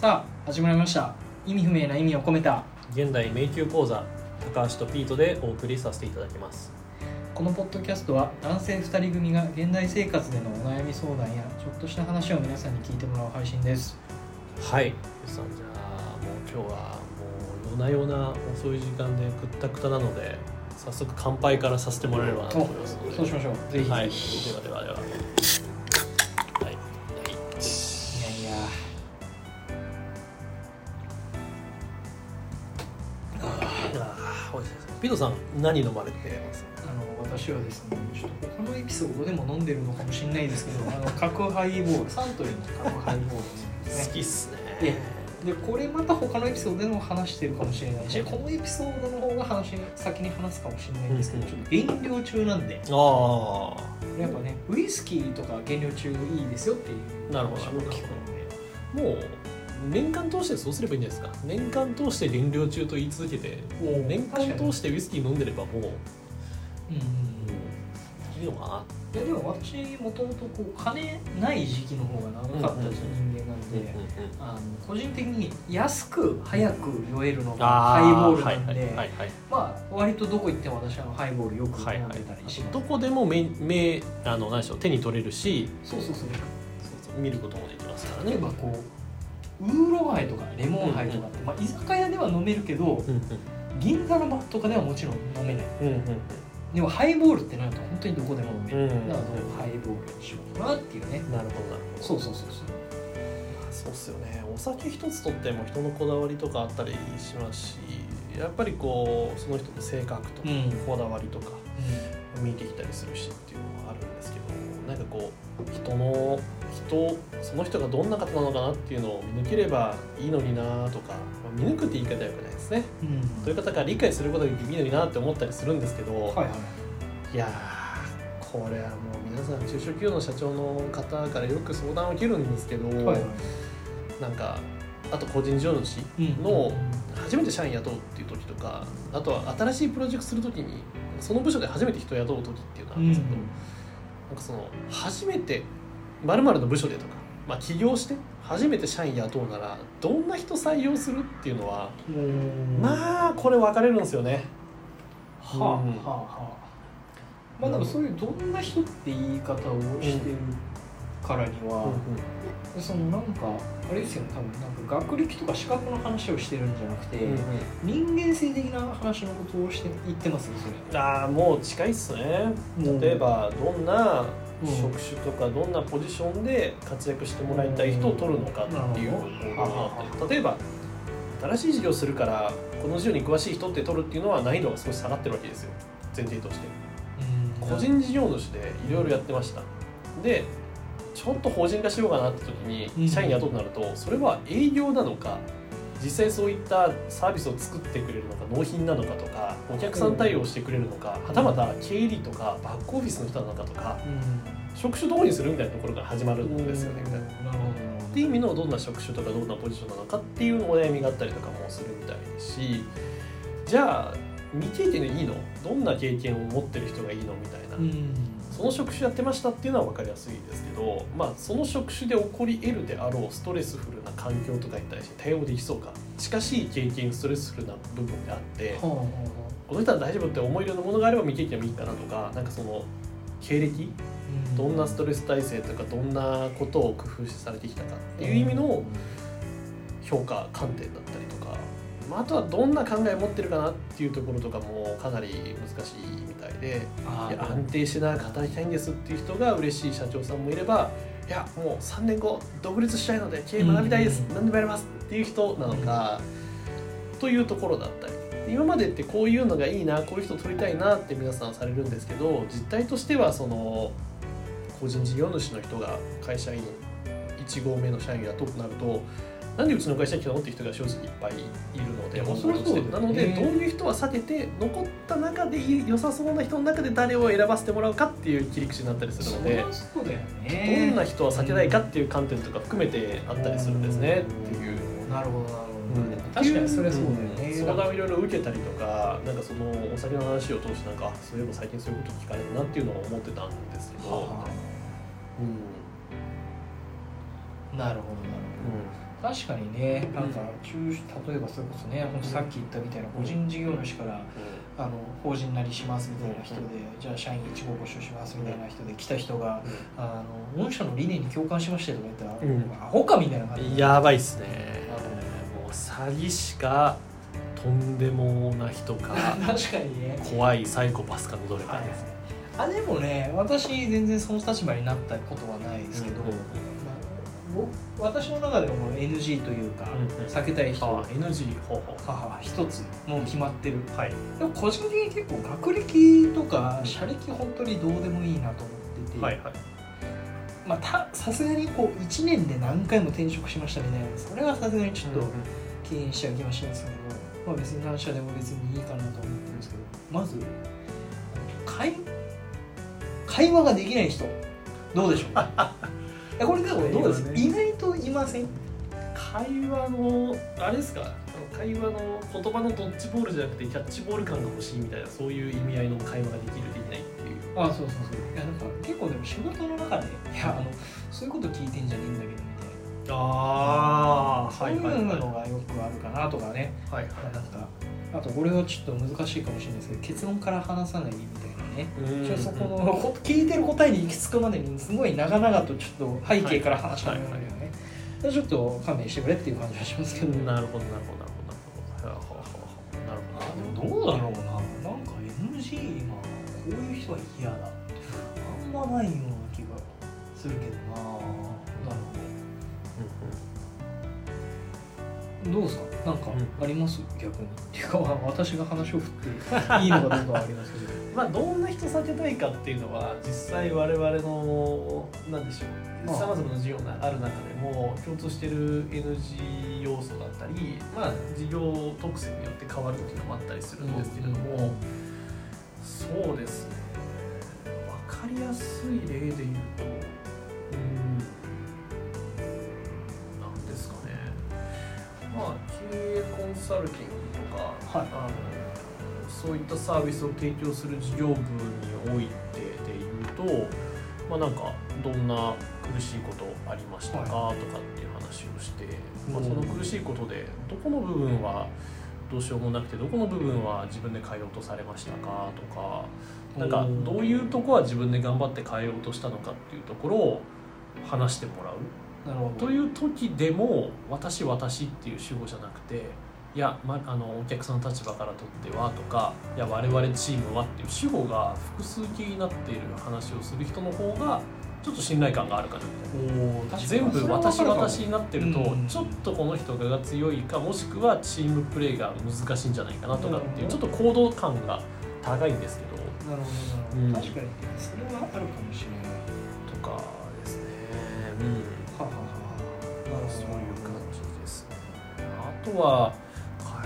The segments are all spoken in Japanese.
さあ始まりました。意味不明な意味を込めた。現代迷宮講座高橋とピートでお送りさせていただきます。このポッドキャストは男性2人組が現代生活でのお悩み相談やちょっとした話を皆さんに聞いてもらう配信です。はい。さんじゃあもう今日はもう夜な夜な遅い時間でくったくたなので早速乾杯からさせてもらえればなと思いますので。そうしましょう。ぜひ、はい。い、ではではではさん何飲まれてます？あの私はですねちょっと他のエピソードでも飲んでるのかもしれないですけど あの角ハイボールサントリーの角ハイボールですね。好きっすね。えでこれまた他のエピソードでも話してるかもしれないしこのエピソードの方が話先に話すかもしれないんですけど、うんちょっと減量中なんで。あやっぱねウイスキーとか減量中いいですよっていうあなるほど。聞くので。もう年間通してそうすればいいんじゃないですか。年間通して減量中と言い続けて年間通してウイスキー飲んでればもう、うんうんいいのかないやでも私もともとこう金ない時期の方が長かった人間なんで、あの個人的に安く早く酔えるのがハイボールなんで、まあ割とどこ行っても私はハイボールよく飲んではいはいたりします、どこでも目目あの何でしょう手に取れるしそうそうそうそうそう。見ることもできますからね。例えばこうウーロンハイとかレモンハイとかって、まあ、居酒屋では飲めるけど銀座の場とかではもちろん飲めない。でもハイボールってなると本当にどこでも飲める、うんだからハイボールにしようかなっていうね。なるほどな。るほどそうそうそう。そうそうっすよね。お酒一つとっても人のこだわりとかあったりしますしやっぱりこうその人の性格とかうん。こだわりとか見てきたりするしっていうのはあるんですけどなんかこう人の人その人がどんな方なのかなっていうのを見抜ければいいのになとか、まあ見抜くって言い方はよくないですね。うん、うんそういう方が理解することができていいのになって思ったりするんですけど、はいはい。いやーこれはもう皆さん中小企業の社長の方からよく相談を受けるんですけど、はいはい。なんかあと個人事業主うんの初めて社員雇うっていう時とかあとは新しいプロジェクトする時にその部署で初めて人を雇う時っていうのがあるんですけど、なんかその初めて〇〇の部署でとか、まあ、起業して初めて社員雇うならどんな人採用するっていうのはうん。まあこれ分かれるんですよね。はあ、はうん。あはあ。まあでもそういうどんな人って言い方をしてるからには、そのなんかあれですよね多分なんか学歴とか資格の話をしてるんじゃなくて、人間性的な話のことをして言ってますよそれ。ああもう近いっすね。例えばどんなうん。職種とかどんなポジションで活躍してもらいたい人を取るのかっていう。例えば新しい事業するからこの事業に詳しい人って取るっていうのは難易度が少し下がってるわけですよ。前提として。うん。個人事業主でいろいろやってました。でちょっと法人化しようかなって時うん。に社員雇うとなるとそれは営業なのか実際そういったサービスを作ってくれるのか納品なのかとかお客さん対応してくれるのかはたまた経理とかバックオフィスの人なのかとか職種どこにするみたいなところから始まるんですよねみたいな。なるほど。っていう意味のどんな職種とかどんなポジションなのかっていうお悩みがあったりとかもするみたいですしじゃあ未経験でいいの？どんな経験を持ってる人がいいの？みたいな、うんその職種やってましたっていうのは分かりやすいですけど、まあ、その職種で起こり得るであろうストレスフルな環境とかに対して対応できそうか。近しい経験ストレスフルな部分であってこの人は大丈夫って思い入れのものがあれば未経験でもいいかなとかなんかその経歴あどんなストレス耐性とかどんなことを工夫されてきたかっていう意味の評価観点だったりとか、まあ、あとはどんな考えを持ってるかなっていうところとかもかなり難しいみたいであいや安定して長く働きたいんですっていう人が嬉しい社長さんもいればいやもう3年後独立したいので経営学びたいです、うん何でもやりますっていう人なのか、というところだったり。今までってこういうのがいいなこういう人取りたいなって皆さんされるんですけど実態としてはその個人事業主の人が会社員1号目の社員を雇うとなるとなんでうちの会社に来たのって人が正直いっぱいいるのでそりゃそうなのでどういう人は避けて残った中で良さそうな人の中で誰を選ばせてもらうかっていう切り口になったりするのでそうだよね。どんな人は避けたいかっていう観点とか含めてあったりするんですね。っていう。なるほどなるほど、うん。確かにそれはそうだよね、相談をいろいろ受けたりとかなんかそのお酒の話を通してなんかあそういえば最近そういうこと聞かれるなっていうのを思ってたんですけど、はあ。うん。なるほどなるほど、確かにねなんか中例えばそれこそね本当さっき言ったみたいな個人事業主からあの法人なりしますみたいな人で、じゃあ社員1号募集しますみたいな人で来た人があの御社の理念に共感しましたとか言ったら、うん。アホかみたいな感じでやばいっすね。もう詐欺師かとんでもな人か。確かにね。怖いサイコパスかのどれかですね。あでもね私全然その立場になったことはないですけど、うんうんまあ僕私の中でも NG というか、うんうん。避けたい人あ NG 方法は一つもう決まってる。はい。でも個人的に結構学歴とか社歴本当にどうでもいいなと思ってて、はいはい。まあたさすがにこう1年で何回も転職しましたみたいなそれはさすがにちょっと敬遠しちゃう気もしますけど、まあ、別に何社でも別にいいかなと思ってるんですけどまず会会話ができない人どうでしょう？え これでもどうです？か、いい意外といません？会話のあれですか？会話の言葉のドッジボールじゃなくてキャッチボール感が欲しいみたいなそういう意味合いの会話ができるできないっていう。あそうそうそう。いやなんか結構でも仕事の中でいやあのそういうこと聞いてんじゃねえんだけどみたいな。ああそういうのがよくあるかなとかね。はい。なんかあとこれはちょっと難しいかもしれないですけど結論から話さないみたいなね。はいちょっとそこのこ聞いてる答えに行き着くまでにすごい長々とちょっと背景から話し始めるんだけどねちょっと勘弁してくれっていう感じはしますけど、なるほどなるほどなるほどなるほど。なるほどなるほどあでもどうだろうな。なんか NG 今こういう人は嫌だあんまないような気がするけどな。なるほど。どうですか？なんかあります、逆に。っていうかまあ私が話を振っていいのかどうかはありますけどまあどんな人避けたいかっていうのは実際我々のなんでしょうさまざまな事業がある中でも共通してる NG 要素だったりまあ事業特性によって変わるっていうのもあったりするんですけれども、そうですね。分かりやすい例で言うとうんなんですかね。まあ経営コンサルティングとか、はい。あのそういったサービスを提供する事業部においてで言うとまあなんかどんな苦しいことありましたか、とかっていう話をして、まあ、その苦しいことでどこの部分はどうしようもなくてどこの部分は自分で変えようとされましたかとかなんかどういうとこは自分で頑張って変えようとしたのかっていうところを話してもらう。なるほど。という時でも「私私」っていう主語じゃなくて「いや、ま、あのお客さんの立場からとっては」とか「いや我々チームは」っていう主語が複数形になっている話をする人の方がちょっと信頼感があるかなみたいな。全部私私になってるとうん。ちょっとこの人が強いかもしくはチームプレーが難しいんじゃないかなとかっていうちょっと行動感が高いんですけど。なるほど確かに。それはあるかもしれない。とかですね。うん。はははは。そういう感じですね。あとは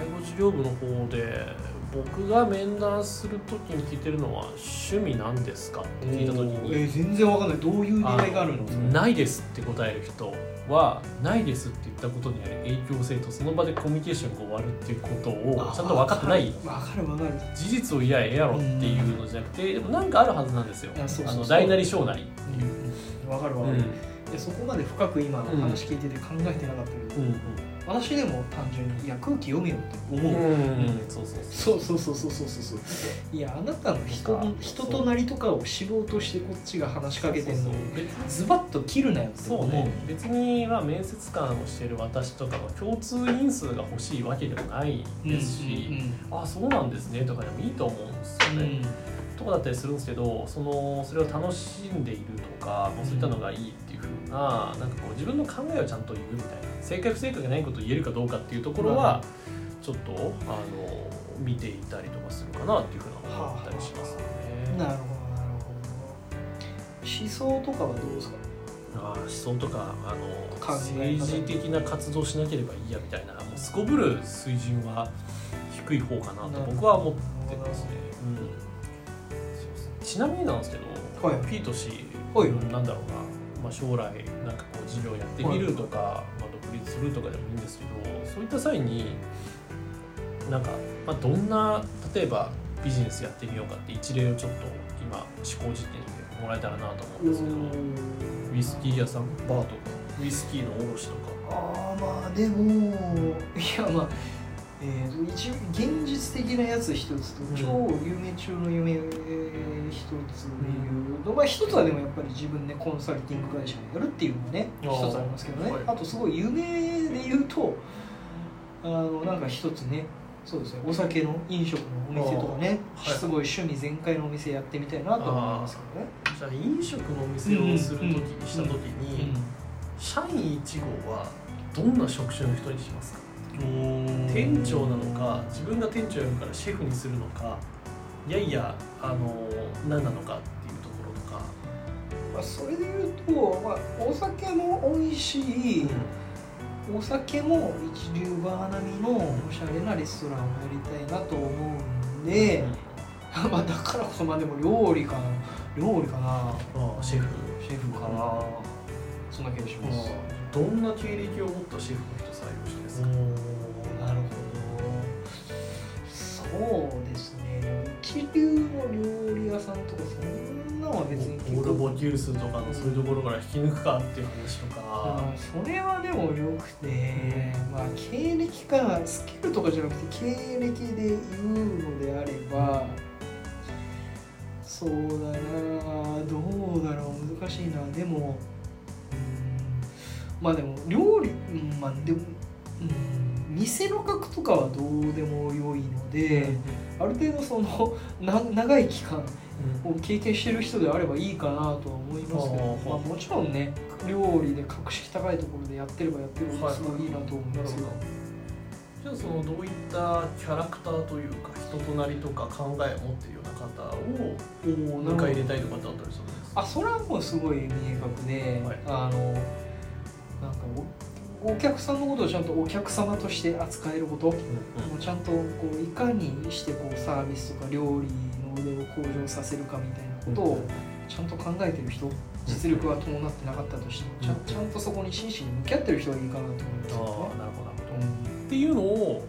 介護事業部の方で僕が面談する時に聞いてるのは趣味なんですかって聞いた時えーに全然わかんない。どういう狙いがあるのないですって答える人はないですって言ったことにある影響性とその場でコミュニケーションが終わるっていうことをちゃんと分かってないわかるわかる。事実を言やええやろっていうのじゃなくてでもなんかあるはずなんですよあの大なり小なりっていう。うんわかるわかる、いやそこまで深く今の話聞いてて考えてなかったけど、うん私でも単純にいや空気読めよって思う、うん。うんそうそうそう。そうそうそうそうそうそう。そういやあなたの人そう人となりとかを知ろうとしてこっちが話しかけてんのに別にズバッと切るなよって思そうね。別にまあ面接官をしてる私とかの共通因数が欲しいわけでもないですし、あそうなんですねとかでもいいと思うんですよね。うんうんとかだったりするんですけどそのそれを楽しんでいるとかもうそういったのがいいっていうふうななんかこう自分の考えをちゃんと言うみたいな正確正確がないことを言えるかどうかっていうところはちょっとあの見ていたりとかするかなっていうふうな思ったりしますよね。なるほどなるほど。思想とかはどうですか？あー思想とかあの政治的な活動しなければいいやみたいなもうすこぶる水準は低い方かなと僕は思ってますね。うんちなみになんですけど、はいピート氏、はいなんだろうな、まあ、将来なんかこう事業やってみるとか、まあ、独立するとかでもいいんですけどそういった際になんか、まあ、どんな例えばビジネスやってみようかって一例をちょっと今思考実験してもらえたらなと思うんですけど。ウイスキー屋さんバーとかウイスキーの卸とかああまあでもいやまあえー、と一応現実的なやつ一つとうん超夢中の夢一つでいうのまあ一つはでもやっぱり自分でコンサルティング会社をやるっていうのがね一つありますけどね、はいあとすごい夢で言うとあのなんか一つねそうですねお酒の飲食のお店とかね、はいすごい趣味全開のお店やってみたいなと思いますけどね。じゃあ飲食のお店をする時にした時に、社員1号はどんな職種の人にしますか？店長なのか自分が店長やるからシェフにするのかいやいやあの何なのかっていうところとか、まあ、それで言うと、まあ、お酒も美味しい、お酒も一流バー並みのおしゃれなレストランをやりたいなと思うんで、まあだからこそまあでも料理かな。料理かなああシェフ。シェフかな。そんな気がしますどんな経歴を持ったシェフの人採用してですか、おなるほど。そうですね。一流の料理屋さんとかそんなのは別にオールボキュースとかのそういうところから引き抜くかっていう話とか、まあそれはでもよくて、まあ、経歴かスキルとかじゃなくて経歴で言うのであればそうだなどうだろう。難しいな。でもうんまあでも料理、うん、まあでも、うん、店の額とかはどうでも良いので、ある程度その な長い期間を経験してる人であればいいかなとは思いますけど、まあ、もちろんね料理で格式高いところでやってればやってるほどすごいいいなと思いますけど、じゃあそのどういったキャラクターというか人となりとか考えを持っているような方をおー迎え入れたいとかってあったりするんですか？あそれはもうすごい明確で、はい。あのなんかおお客さんのことをちゃんとお客様として扱えること、もうちゃんとこういかにしてこうサービスとか料理の腕を向上させるかみたいなことをちゃんと考えてる人実力は伴ってなかったとしてもちゃんちゃんとそこに真摯に向き合ってる人がいいかなと思いますよなるほどなるほど、ね。っていうのを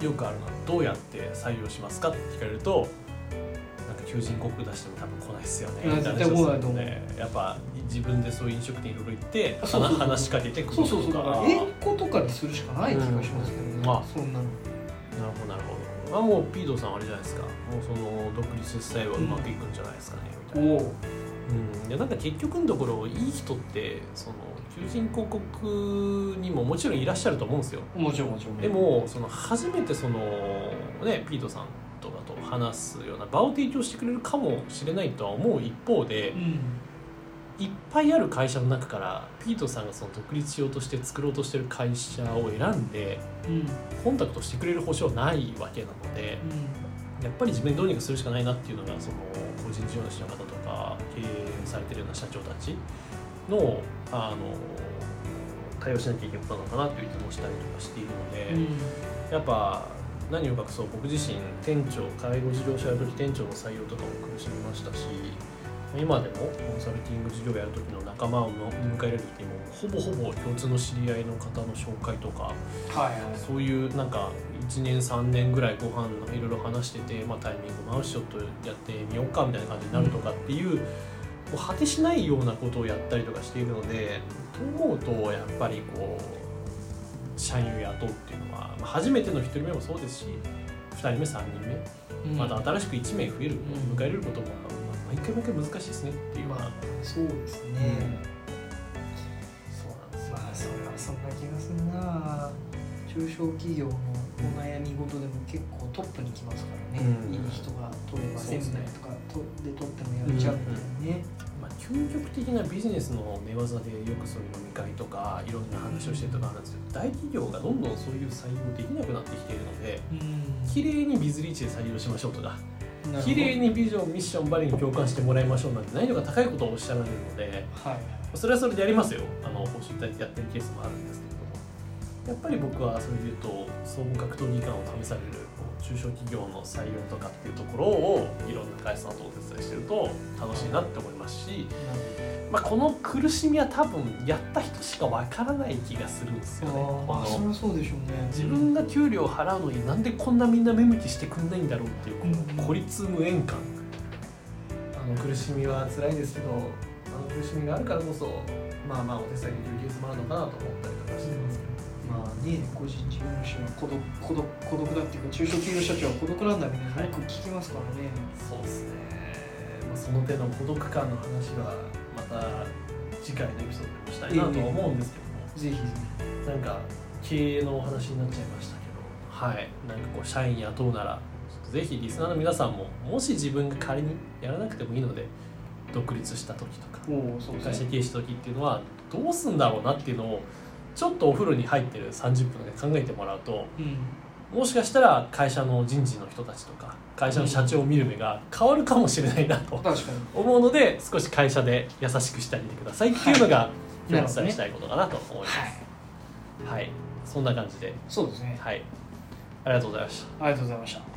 よくあるのはどうやって採用しますかって聞かれると求人広告出しても多分来ないですよね。絶対来ないと思う。ねやっぱ自分でそういう飲食店いろいろ行って話しかけてくるそうそうそう。だからと英語とかにするしかない気がしますけどね、うん。まあ。そんなの。なるほどなるほど。あもうピードさんあれじゃないですか。もうその独立スタイルはうまくいくんじゃないですかね、みたいな。おおうん、でなんか結局のところいい人ってその求人広告にももちろんいらっしゃると思うんですよ。もちろんもちろん。でもその初めてそのねピートさんとかと話すような場を提供してくれるかもしれないとは思う一方でうん。いっぱいある会社の中からピートさんがその独立しようとして作ろうとしてる会社を選んでうん。コンタクトしてくれる保証はないわけなのでやっぱり自分でどうにかするしかないなっていうのがその個人事業主の方とか経営されてるような社長たちのあの対応しなきゃいけないことなのかなという気もしたりとかしているので。うん。やっぱ何を隠そう僕自身店長介護事業者やる時店長の採用とかも苦しみましたし今でもコンサルティング事業やる時の仲間を迎え入れる時もほぼほぼ共通の知り合いの方の紹介とかはいそういうなんか1年3年ぐらいご飯いろいろ話してて、まあ、タイミングも。合うしちょっとやってみようかみたいな感じになるとかっていう、こう果てしないようなことをやったりとかしているのでと思うとやっぱりこう社員を雇うっていうの、まあ、初めての1人目もそうですし2人目3人目うん。また新しく1名増える、ん迎え入れることも、まあ毎回毎回難しいですねっていう。まあそうですね、そうなんですよ、まあそれはそんな気がするな中小企業のお悩み事でも結構トップに来ますからね、うん。いい人が取ればそうですねセミナーとかとで取ってもやっちゃうみたいなね、まあ、究極的なビジネスの寝技でよくそういう飲み会とかいろんな話をしてるとかあるんですけど大企業がどんどんそういう採用できなくなってきているのでうん。綺麗にビズリーチで採用しましょうとか綺麗にビジョンミッションバリに共感してもらいましょうなんて難易度が高いことをおっしゃられるのではい。それはそれでやりますよ。あの報酬やってるケースもあるんですけれど。もやっぱり僕はそれで言うと総合格闘技感を試される中小企業の採用とかっていうところをいろんな会社さんとお手伝いしてると楽しいなって思いますし、まあ、この苦しみは多分やった人しかわからない気がするんですよね。こああそりのゃそうでしょうね。自分が給料を払うのになんでこんなみんな目向きしてくんないんだろうっていうこうんの孤立無縁感。あの苦しみは辛いですけどあの苦しみがあるからこそまあまあお手伝いできるケースもあるのかなと思ったりとかしてますけど、まあね個人事業主は孤独孤独孤独だっていうか中小企業社長は孤独なんだみたいなよく聞きますからね、そうですね、まあ、その手の孤独感の話はまた次回のエピソードでもしたいなとは思うんですけども、ぜひぜなんか経営のお話になっちゃいましたけど。はい。なんかこう社員雇うならぜひリスナーの皆さんももし自分が仮にやらなくてもいいので独立した時とか会社経営した時っていうのはどうすんだろうなっていうのをちょっとお風呂に入ってる30分で考えてもらうとうん。もしかしたら会社の人事の人たちとか会社の社長を見る目が変わるかもしれないなと思うので少し会社で優しくしてあげてくださいっていうのがい。今日お伝えしたいことかなと思います。はい。はい、そんな感じで、そうですね。はい、ありがとうございました。ありがとうございました「